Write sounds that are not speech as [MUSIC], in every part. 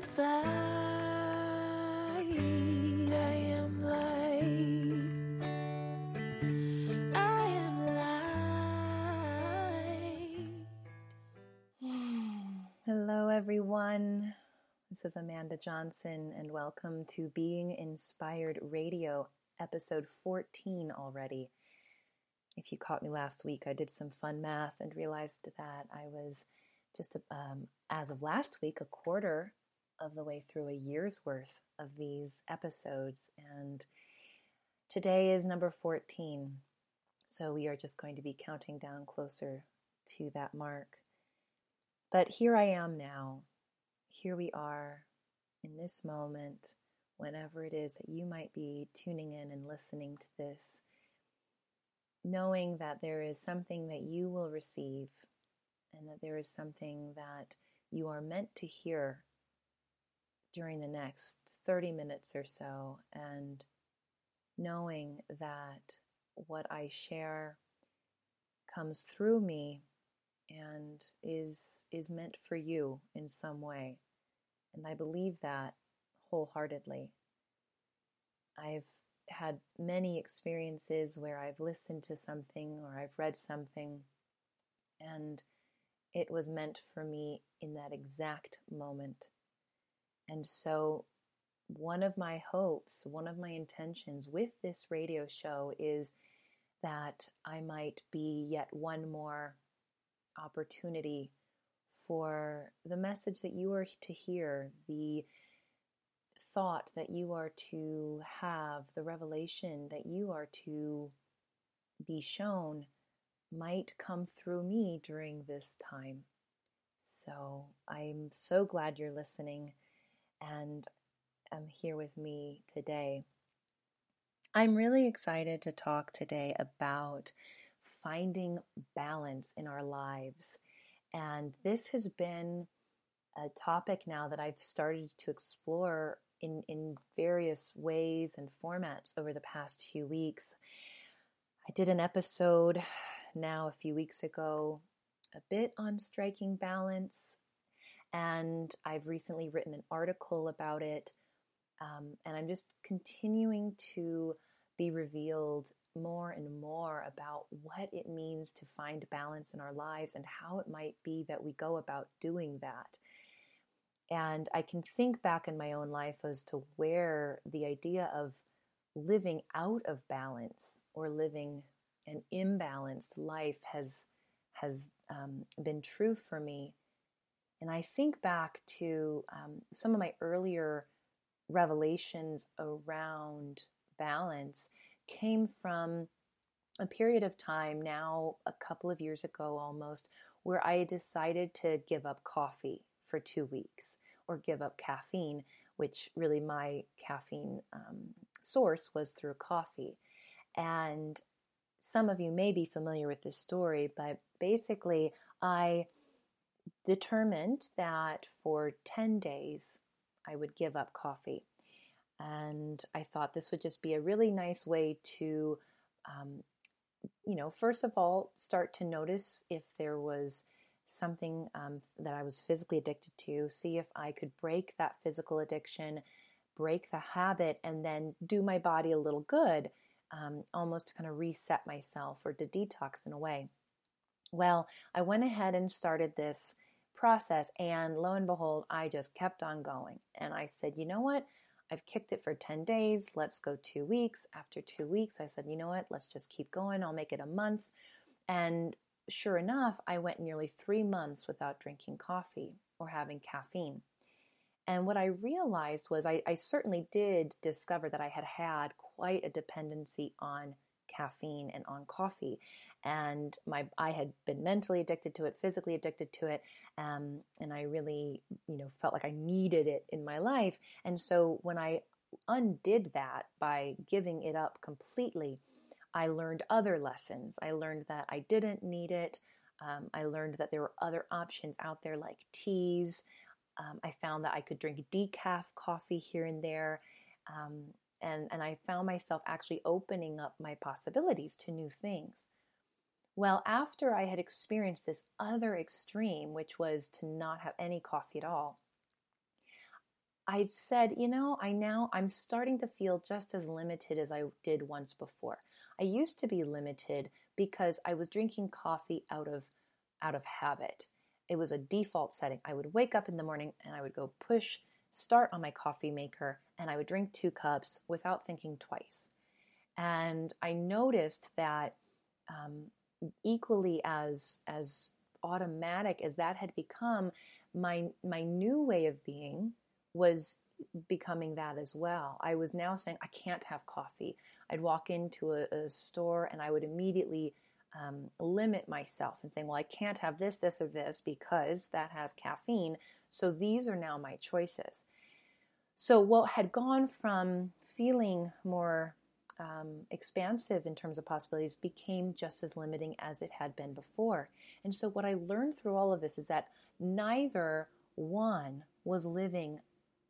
inside. I am light. I am light. Hello, everyone. This is Amanda Johnson, and welcome to Being Inspired Radio, episode 14 already. If you caught me last week, I did some fun math and realized that I was just, um, as of last week, a quarter of the way through a year's worth of these episodes. And today is number 14. So we are just going to be counting down closer to that mark. But here I am now here we are in this moment, whenever it is that you might be tuning in and listening to this, knowing that there is something that you will receive and that there is something that you are meant to hear during the next 30 minutes or so, and knowing that what I share comes through me and is is meant for you in some way. And I believe that wholeheartedly. I've had many experiences where I've listened to something or I've read something and it was meant for me in that exact moment. And so, one of my hopes, one of my intentions with this radio show is that I might be yet one more opportunity for the message that you are to hear, the thought that you are to have, the revelation that you are to be shown might come through me during this time. So I'm so glad you're listening and I'm here with me today. I'm really excited to talk today about finding balance in our lives. And this has been a topic now that I've started to explore in, in various ways and formats over the past few weeks. I did an episode now a few weeks ago, a bit on striking balance, and I've recently written an article about it. Um, and I'm just continuing to be revealed more and more about what it means to find balance in our lives and how it might be that we go about doing that. And I can think back in my own life as to where the idea of living out of balance or living an imbalanced life has has um, been true for me. And I think back to um, some of my earlier revelations around balance came from a period of time now, a couple of years ago almost, where I decided to give up coffee for two weeks or give up caffeine, which really my caffeine um, source was through coffee. And some of you may be familiar with this story, but basically, I determined that for 10 days I would give up coffee. And I thought this would just be a really nice way to, um, you know, first of all, start to notice if there was something um, that I was physically addicted to, see if I could break that physical addiction, break the habit, and then do my body a little good, um, almost to kind of reset myself or to detox in a way. Well, I went ahead and started this process, and lo and behold, I just kept on going. And I said, you know what? I've kicked it for 10 days. Let's go two weeks. After two weeks, I said, you know what? Let's just keep going. I'll make it a month. And sure enough, I went nearly three months without drinking coffee or having caffeine. And what I realized was I, I, certainly did discover that I had had quite a dependency on caffeine and on coffee. And my I had been mentally addicted to it, physically addicted to it, um, and I really, you know, felt like I needed it in my life. And so when I undid that by giving it up completely, I learned other lessons. I learned that I didn't need it. Um, I learned that there were other options out there like teas. Um, I found that I could drink decaf coffee here and there. Um, and, and I found myself actually opening up my possibilities to new things. Well, after I had experienced this other extreme, which was to not have any coffee at all, I said, you know, I now I'm starting to feel just as limited as I did once before. I used to be limited because I was drinking coffee out of out of habit. It was a default setting. I would wake up in the morning and I would go push start on my coffee maker and I would drink two cups without thinking twice. And I noticed that um, equally as as automatic as that had become, my my new way of being was becoming that as well. I was now saying I can't have coffee. I'd walk into a, a store and I would immediately um, limit myself and saying, well, I can't have this, this, or this because that has caffeine. So these are now my choices. So what had gone from feeling more um, expansive in terms of possibilities became just as limiting as it had been before. And so what I learned through all of this is that neither one was living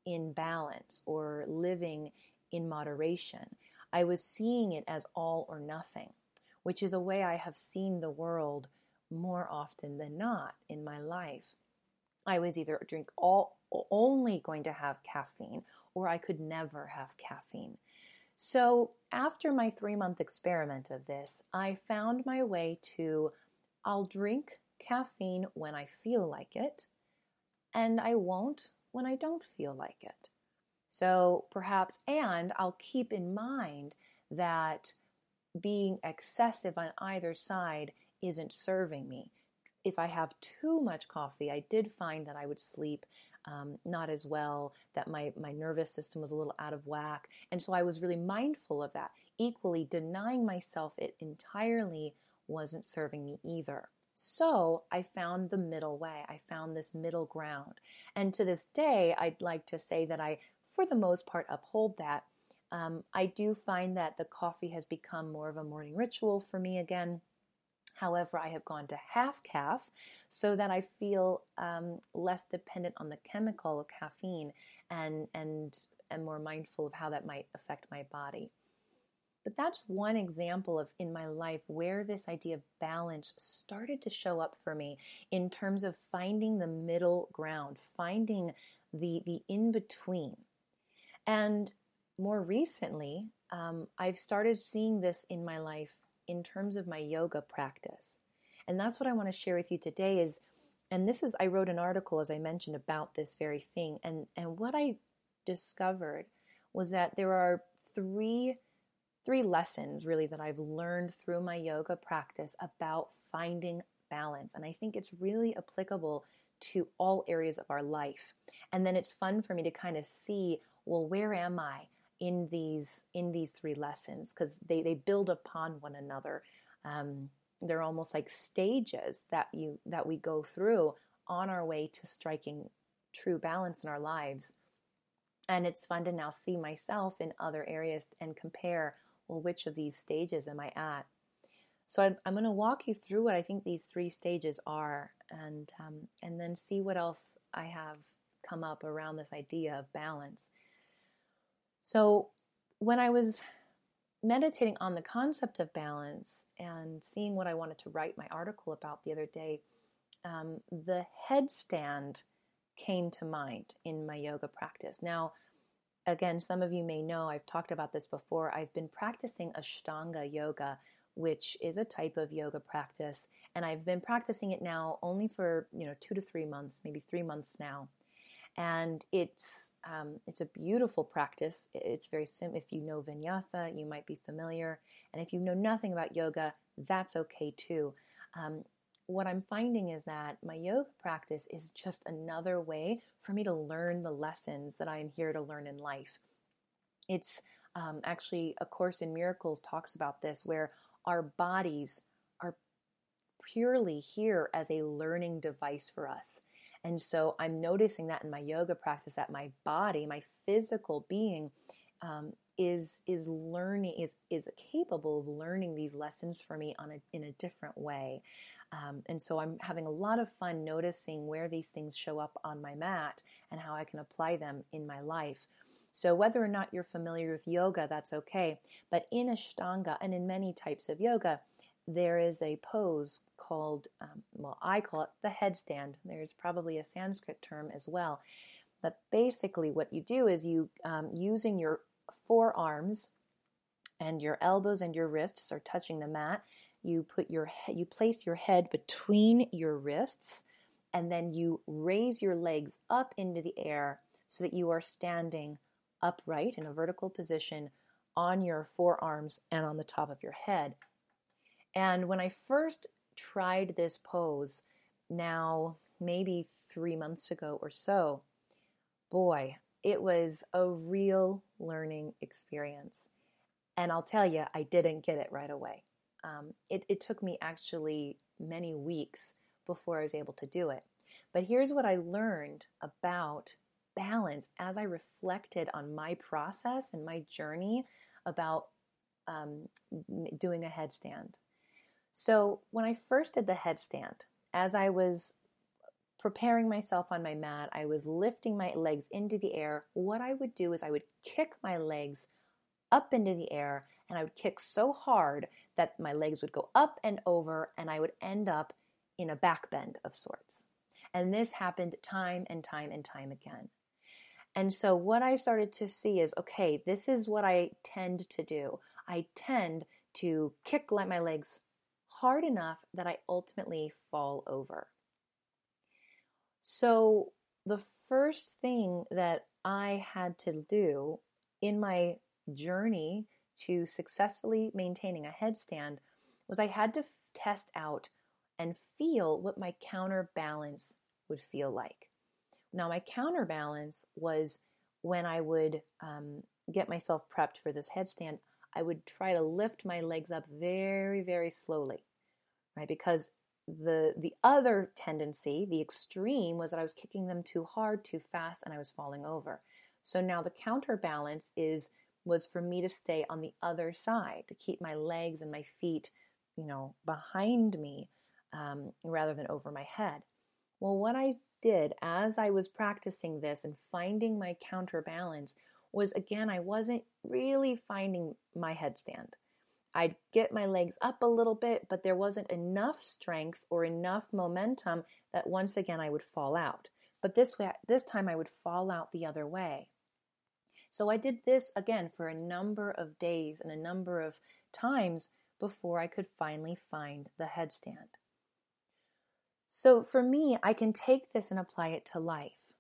in balance or living in moderation. I was seeing it as all or nothing which is a way I have seen the world more often than not in my life. I was either drink all only going to have caffeine or I could never have caffeine. So, after my 3-month experiment of this, I found my way to I'll drink caffeine when I feel like it and I won't when I don't feel like it. So, perhaps and I'll keep in mind that being excessive on either side isn't serving me. If I have too much coffee, I did find that I would sleep um, not as well, that my, my nervous system was a little out of whack. And so I was really mindful of that. Equally, denying myself it entirely wasn't serving me either. So I found the middle way. I found this middle ground. And to this day, I'd like to say that I, for the most part, uphold that um, I do find that the coffee has become more of a morning ritual for me again. However, I have gone to half caff so that I feel um, less dependent on the chemical of caffeine and and am more mindful of how that might affect my body. But that's one example of in my life where this idea of balance started to show up for me in terms of finding the middle ground, finding the the in between. And more recently, um, I've started seeing this in my life in terms of my yoga practice. And that's what I want to share with you today is and this is I wrote an article as I mentioned about this very thing and and what I discovered was that there are three three lessons really that I've learned through my yoga practice about finding balance and I think it's really applicable to all areas of our life. And then it's fun for me to kind of see, well, where am I? In these in these three lessons because they, they build upon one another. Um, they're almost like stages that you that we go through on our way to striking true balance in our lives. And it's fun to now see myself in other areas and compare, well, which of these stages am I at? So I'm, I'm going to walk you through what I think these three stages are, and um, and then see what else I have come up around this idea of balance. So when I was meditating on the concept of balance and seeing what I wanted to write my article about the other day, um, the headstand came to mind in my yoga practice. Now, again, some of you may know I've talked about this before. I've been practicing Ashtanga yoga, which is a type of yoga practice, and I've been practicing it now only for you know two to three months, maybe three months now and it's um, it's a beautiful practice. It's very simple. If you know vinyasa, you might be familiar, and if you know nothing about yoga, that's okay too. Um, what I'm finding is that my yoga practice is just another way for me to learn the lessons that I am here to learn in life. It's um, actually A Course in Miracles talks about this, where our bodies are purely here as a learning device for us. And so I'm noticing that in my yoga practice that my body, my physical being, um, is is learning is is capable of learning these lessons for me on a in a different way. Um, and so I'm having a lot of fun noticing where these things show up on my mat and how I can apply them in my life. So, whether or not you're familiar with yoga, that's okay. But in Ashtanga and in many types of yoga, there is a pose called, um, well, I call it the headstand. There's probably a Sanskrit term as well. But basically, what you do is you, um, using your forearms and your elbows and your wrists are touching the mat, you put your he- you place your head between your wrists, and then you raise your legs up into the air so that you are standing upright in a vertical position on your forearms and on the top of your head. And when I first tried this pose, now maybe three months ago or so, boy, it was a real learning experience. And I'll tell you, I didn't get it right away. Um, it, it took me actually many weeks before I was able to do it. But here's what I learned about balance as I reflected on my process and my journey about um, doing a headstand. So, when I first did the headstand, as I was preparing myself on my mat, I was lifting my legs into the air. What I would do is I would kick my legs up into the air and I would kick so hard that my legs would go up and over and I would end up in a back bend of sorts. And this happened time and time and time again. And so what I started to see is okay, this is what I tend to do. I tend to kick my legs hard enough that I ultimately fall over. So the first thing that I had to do in my journey to successfully maintaining a headstand was I had to f- test out and feel what my counterbalance would feel like. Now, my counterbalance was when I would um, get myself prepped for this headstand, I would try to lift my legs up very, very slowly, right? Because the the other tendency, the extreme, was that I was kicking them too hard, too fast, and I was falling over. So now the counterbalance is was for me to stay on the other side, to keep my legs and my feet, you know, behind me um, rather than over my head. Well, what I did as I was practicing this and finding my counterbalance was again, I wasn't really finding my headstand. I'd get my legs up a little bit, but there wasn't enough strength or enough momentum that once again I would fall out. But this way, this time I would fall out the other way. So I did this again for a number of days and a number of times before I could finally find the headstand. So for me, I can take this and apply it to life.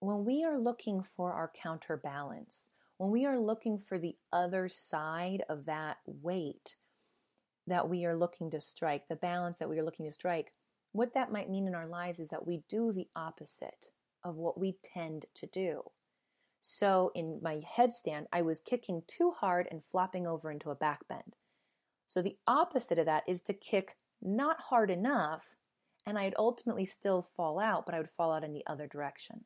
When we are looking for our counterbalance, when we are looking for the other side of that weight that we are looking to strike, the balance that we are looking to strike, what that might mean in our lives is that we do the opposite of what we tend to do. So in my headstand, I was kicking too hard and flopping over into a back bend. So the opposite of that is to kick not hard enough, and I'd ultimately still fall out, but I would fall out in the other direction.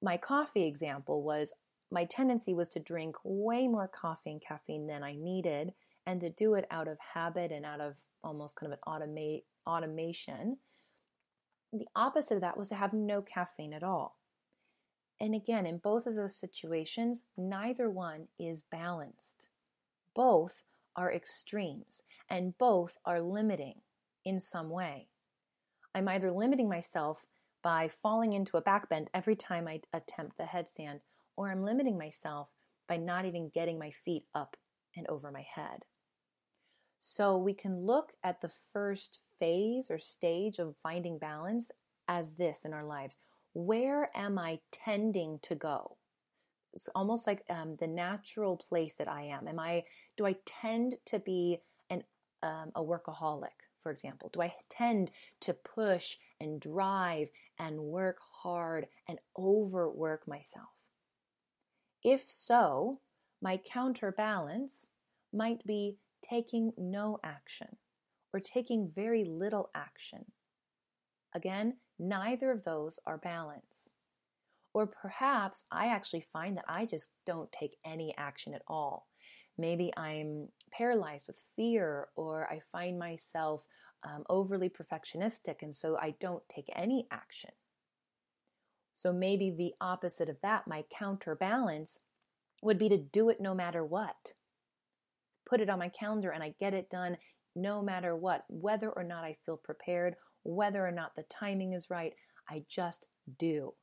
My coffee example was my tendency was to drink way more coffee and caffeine than I needed, and to do it out of habit and out of almost kind of an automate automation. The opposite of that was to have no caffeine at all. And again, in both of those situations, neither one is balanced. Both are extremes and both are limiting in some way. I'm either limiting myself by falling into a backbend every time I attempt the headstand, or I'm limiting myself by not even getting my feet up and over my head. So we can look at the first phase or stage of finding balance as this in our lives where am I tending to go? It's almost like um, the natural place that I am. Am I? Do I tend to be an um, a workaholic, for example? Do I tend to push and drive and work hard and overwork myself? If so, my counterbalance might be taking no action or taking very little action. Again, Neither of those are balance. Or perhaps I actually find that I just don't take any action at all. Maybe I'm paralyzed with fear, or I find myself um, overly perfectionistic, and so I don't take any action. So maybe the opposite of that, my counterbalance, would be to do it no matter what. Put it on my calendar and I get it done no matter what, whether or not I feel prepared, whether or not the timing is right. I just do.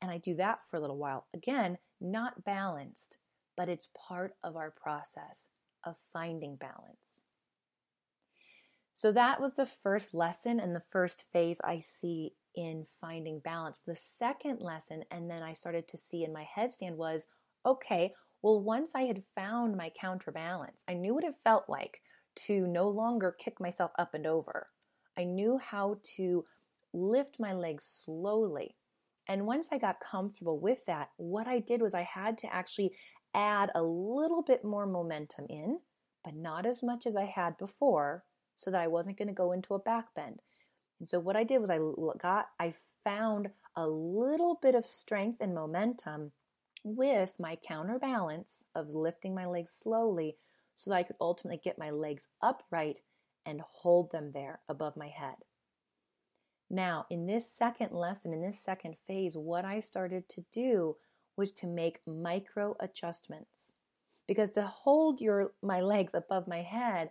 And I do that for a little while. Again, not balanced, but it's part of our process of finding balance. So that was the first lesson and the first phase I see in finding balance. The second lesson, and then I started to see in my headstand was okay, well, once I had found my counterbalance, I knew what it felt like to no longer kick myself up and over. I knew how to lift my legs slowly. And once I got comfortable with that, what I did was I had to actually add a little bit more momentum in, but not as much as I had before, so that I wasn't going to go into a back bend. And so what I did was I got I found a little bit of strength and momentum with my counterbalance of lifting my legs slowly so that I could ultimately get my legs upright and hold them there above my head. Now, in this second lesson, in this second phase, what I started to do was to make micro adjustments. Because to hold your my legs above my head,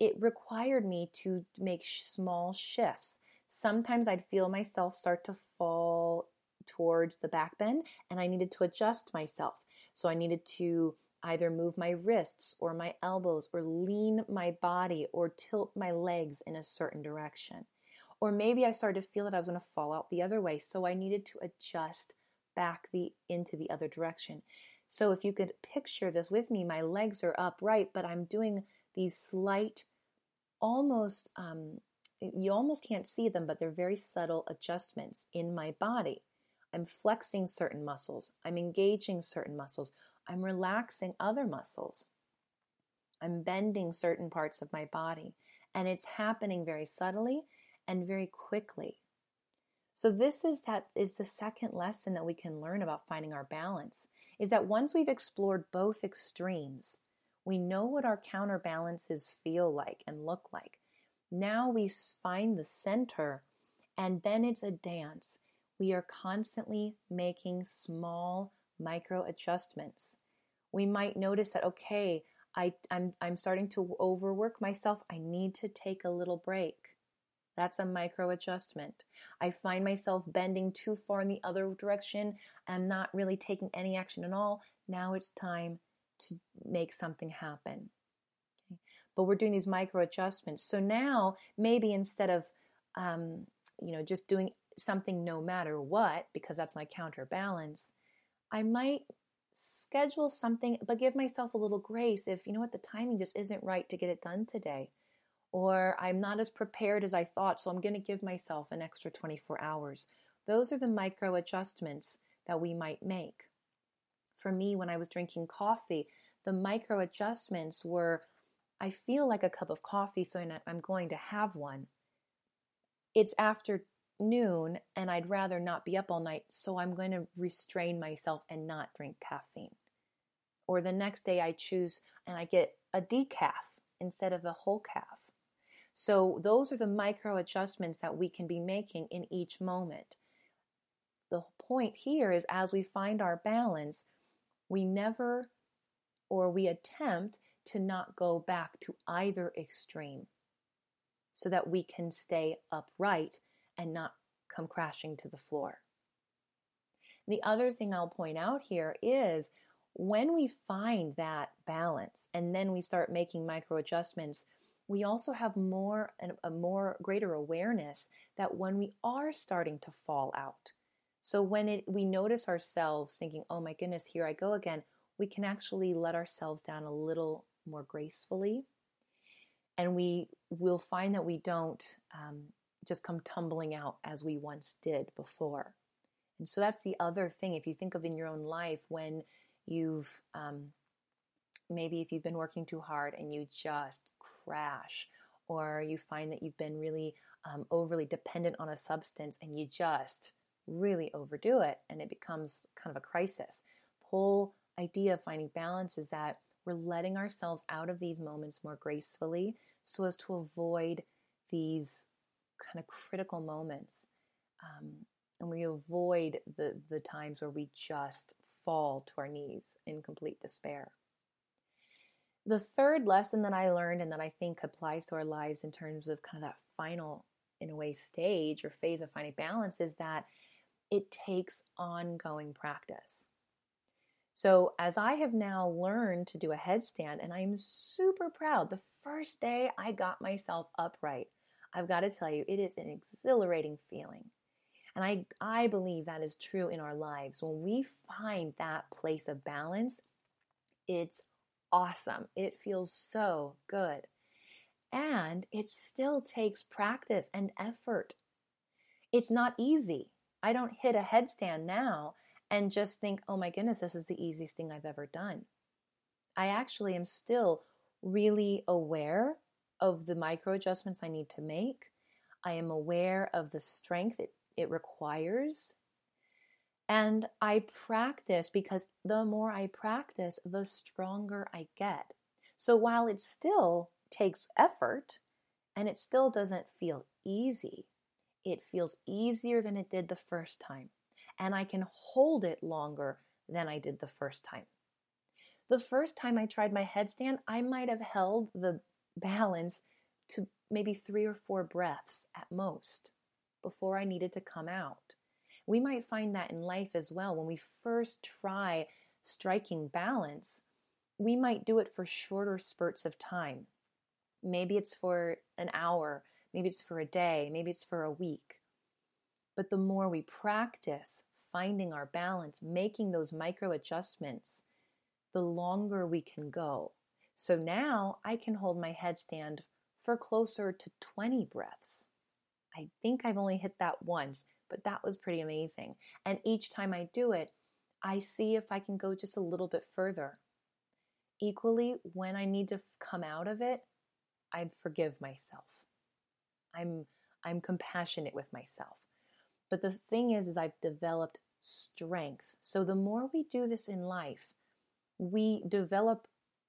it required me to make small shifts. Sometimes I'd feel myself start to fall towards the back bend and I needed to adjust myself. So I needed to either move my wrists or my elbows or lean my body or tilt my legs in a certain direction. Or maybe I started to feel that I was going to fall out the other way, so I needed to adjust back the into the other direction. So if you could picture this with me, my legs are upright, but I'm doing these slight, almost um, you almost can't see them, but they're very subtle adjustments in my body. I'm flexing certain muscles. I'm engaging certain muscles. I'm relaxing other muscles. I'm bending certain parts of my body. And it's happening very subtly and very quickly. So this is that is the second lesson that we can learn about finding our balance is that once we've explored both extremes, we know what our counterbalances feel like and look like. Now we find the center and then it's a dance. We are constantly making small micro adjustments. We might notice that, okay, I, I'm, I'm starting to overwork myself. I need to take a little break. That's a micro adjustment. I find myself bending too far in the other direction I'm not really taking any action at all. Now it's time to make something happen. But we're doing these micro adjustments. So now maybe instead of, um, you know, just doing something no matter what, because that's my counterbalance, I might schedule something, but give myself a little grace if, you know what, the timing just isn't right to get it done today. Or I'm not as prepared as I thought, so I'm going to give myself an extra 24 hours. Those are the micro adjustments that we might make. For me, when I was drinking coffee, the micro adjustments were I feel like a cup of coffee, so I'm going to have one. It's after noon and I'd rather not be up all night, so I'm going to restrain myself and not drink caffeine. Or the next day I choose and I get a decaf instead of a whole caff. So those are the micro adjustments that we can be making in each moment. The point here is as we find our balance, we never or we attempt to not go back to either extreme so that we can stay upright and not come crashing to the floor. The other thing I'll point out here is when we find that balance and then we start making micro adjustments, we also have more and a more greater awareness that when we are starting to fall out. So when it, we notice ourselves thinking, "Oh my goodness, here I go again," we can actually let ourselves down a little more gracefully, and we will find that we don't um, just come tumbling out as we once did before. And so that's the other thing. If you think of in your own life when you've um, maybe if you've been working too hard and you just crash, or you find that you've been really um, overly dependent on a substance and you just really overdo it and it becomes kind of a crisis. The whole idea of finding balance is that we're letting ourselves out of these moments more gracefully so as to avoid these kind of critical moments. Um, and we avoid the, the times where we just fall to our knees in complete despair. The third lesson that I learned and that I think applies to our lives in terms of kind of that final, in a way, stage or phase of finding balance is that it takes ongoing practice. So, as I have now learned to do a headstand, and I'm super proud, the first day I got myself upright, I've got to tell you, it is an exhilarating feeling. And I, I believe that is true in our lives. When we find that place of balance, it's awesome. It feels so good. And it still takes practice and effort. It's not easy. I don't hit a headstand now and just think, oh my goodness, this is the easiest thing I've ever done. I actually am still really aware of the micro adjustments I need to make. I am aware of the strength it, it requires. And I practice because the more I practice, the stronger I get. So while it still takes effort and it still doesn't feel easy, it feels easier than it did the first time. And I can hold it longer than I did the first time. The first time I tried my headstand, I might have held the balance to maybe three or four breaths at most before I needed to come out. We might find that in life as well. When we first try striking balance, we might do it for shorter spurts of time. Maybe it's for an hour, maybe it's for a day, maybe it's for a week. But the more we practice finding our balance, making those micro adjustments, the longer we can go. So now I can hold my headstand for closer to 20 breaths. I think I've only hit that once, but that was pretty amazing. And each time I do it, I see if I can go just a little bit further. Equally, when I need to come out of it, I forgive myself. I'm I'm compassionate with myself. But the thing is is I've developed strength. So the more we do this in life, we develop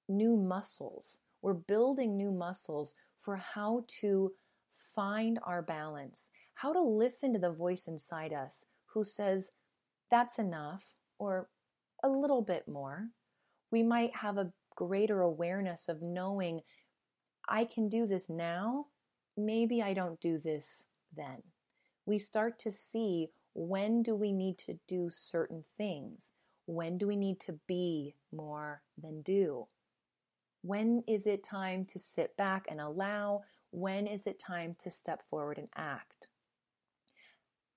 new muscles. We're building new muscles for how to find our balance, how to listen to the voice inside us who says, that's enough, or a little bit more. We might have a greater awareness of knowing I can do this now, maybe I don't do this then. We start to see when do we need to do certain things? When do we need to be more than do? When is it time to sit back and allow? When is it time to step forward and act?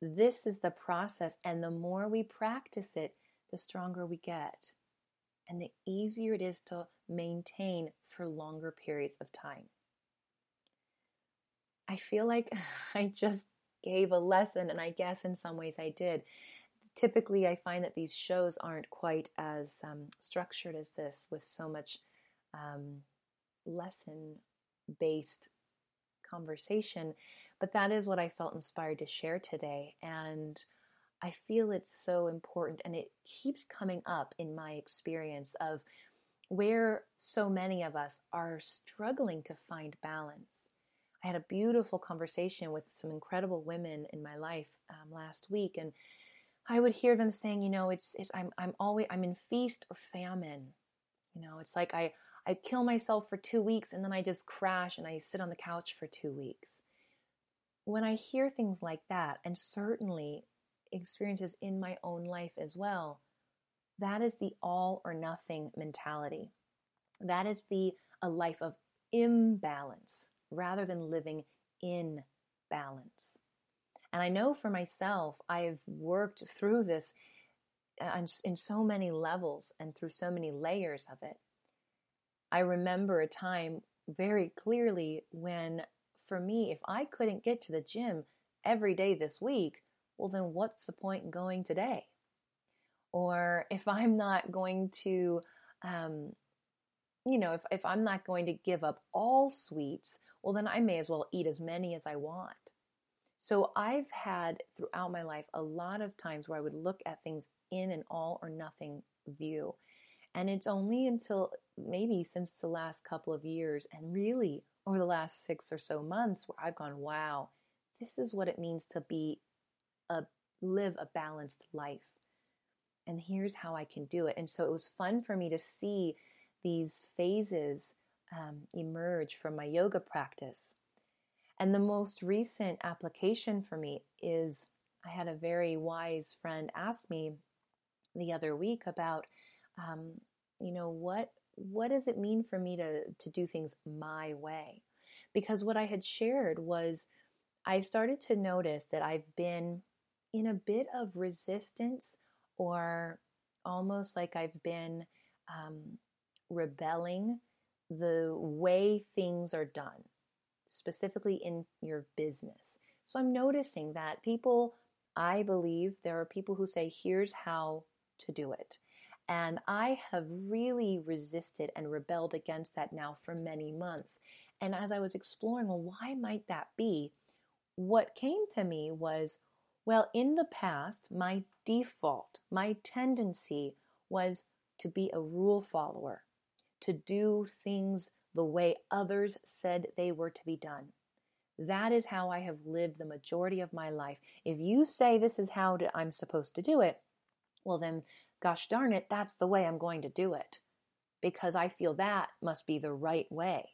This is the process, and the more we practice it, the stronger we get. And the easier it is to maintain for longer periods of time. I feel like [LAUGHS] I just gave a lesson, and I guess in some ways I did typically I find that these shows aren't quite as um, structured as this with so much um, lesson based conversation. But that is what I felt inspired to share today. And I feel it's so important and it keeps coming up in my experience of where so many of us are struggling to find balance. I had a beautiful conversation with some incredible women in my life um, last week, and I would hear them saying, you know, it's, it's I'm I'm always I'm in feast or famine. You know, it's like I I kill myself for two weeks and then I just crash and I sit on the couch for two weeks. When I hear things like that, and certainly experiences in my own life as well, that is the all or nothing mentality. That is the a life of imbalance rather than living in balance. And I know for myself, I've worked through this uh, in so many levels and through so many layers of it. I remember a time very clearly when, for me, if I couldn't get to the gym every day this week, well, then what's the point in going today? Or if [LAUGHS] I'm not going to, um, you know, if, if I'm not going to give up all sweets, well, then I may as well eat as many as I want. So I've had throughout my life a lot of times where I would look at things in an all or nothing view. And it's only until maybe since the last couple of years and really over the last six or so months where I've gone, wow, this is what it means to be a live a balanced life. And here's how I can do it. And so it was fun for me to see these phases um, emerge from my yoga practice. And the most recent application for me is I had a very wise friend ask me the other week about, um, you know, what what does it mean for me to to do things my way? Because what I had shared was I started to notice that I've been in a bit of resistance or almost like I've been um, rebelling the way things are done, specifically in your business. So I'm noticing that people, I believe there are people who say, here's how to do it. And I have really resisted and rebelled against that now for many months. And as I was exploring, well, why might that be? What came to me was, well, in the past, my default, my tendency was to be a rule follower, to do things the way others said they were to be done. That is how I have lived the majority of my life. If you say this is how I'm supposed to do it, well, then, gosh darn it, that's the way I'm going to do it because I feel that must be the right way.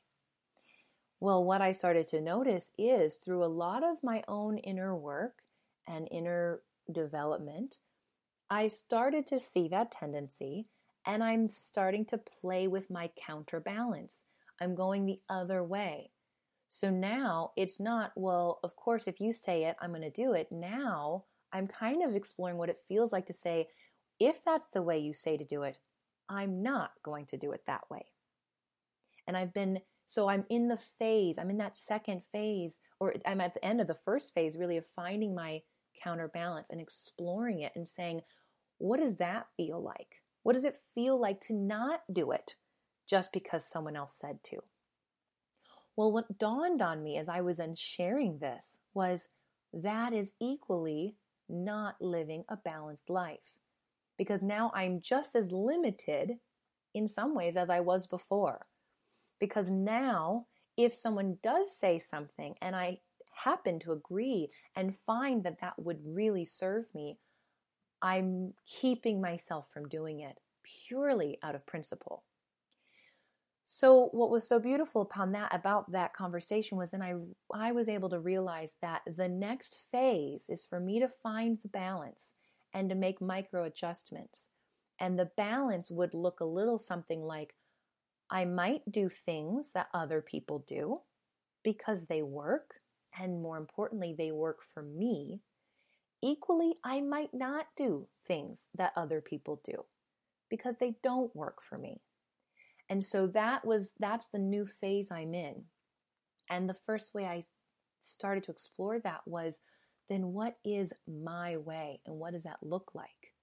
Well, what I started to notice is through a lot of my own inner work and inner development, I started to see that tendency and I'm starting to play with my counterbalance. I'm going the other way. So now it's not, well, of course, if you say it, I'm going to do it. Now I'm kind of exploring what it feels like to say, if that's the way you say to do it, I'm not going to do it that way. And I've been, so I'm in the phase, I'm in that second phase, or I'm at the end of the first phase, really, of finding my counterbalance and exploring it and saying, what does that feel like? What does it feel like to not do it just because someone else said to? Well, what dawned on me as I was then sharing this was that is equally not living a balanced life. Because now I'm just as limited in some ways as I was before. Because now, if someone does say something and I happen to agree and find that that would really serve me, I'm keeping myself from doing it purely out of principle. So what was so beautiful upon that about that conversation was then I I was able to realize that the next phase is for me to find the balance and to make micro adjustments. And the balance would look a little something like I might do things that other people do because they work and more importantly they work for me Equally, I might not do things that other people do because they don't work for me. And so that was that's the new phase I'm in. And the first way I started to explore that was then what is my way and what does that look like?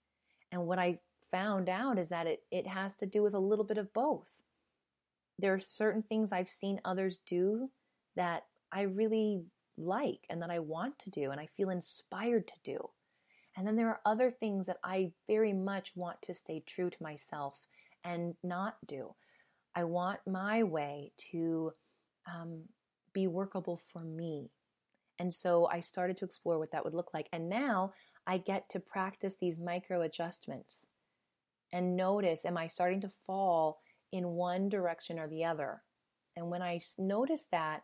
And what I found out is that it, it has to do with a little bit of both. There are certain things I've seen others do that I really like and that I want to do and I feel inspired to do. And then there are other things that I very much want to stay true to myself and not do. I want my way to um, be workable for me. And so I started to explore what that would look like. And now I get to practice these micro adjustments and notice am I starting to fall in one direction or the other? And when I notice that,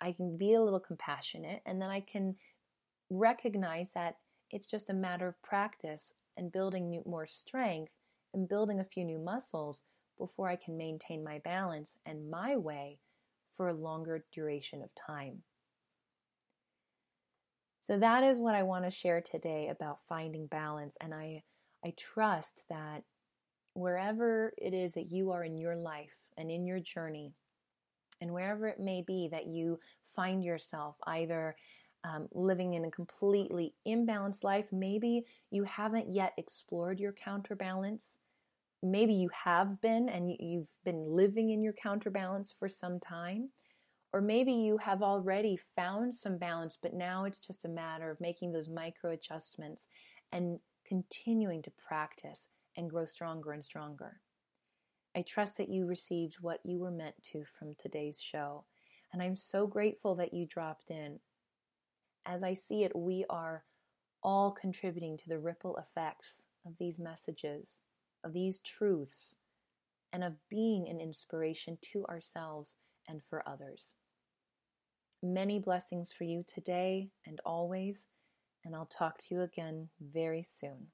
I can be a little compassionate and then I can recognize that it's just a matter of practice and building new, more strength and building a few new muscles before I can maintain my balance and my way for a longer duration of time. So that is what I want to share today about finding balance and I I trust that wherever it is that you are in your life and in your journey and wherever it may be that you find yourself either um, living in a completely imbalanced life, maybe you haven't yet explored your counterbalance. Maybe you have been and you've been living in your counterbalance for some time. Or maybe you have already found some balance, but now it's just a matter of making those micro adjustments and continuing to practice and grow stronger and stronger. I trust that you received what you were meant to from today's show. And I'm so grateful that you dropped in. As I see it, we are all contributing to the ripple effects of these messages, of these truths, and of being an inspiration to ourselves and for others. Many blessings for you today and always, and I'll talk to you again very soon.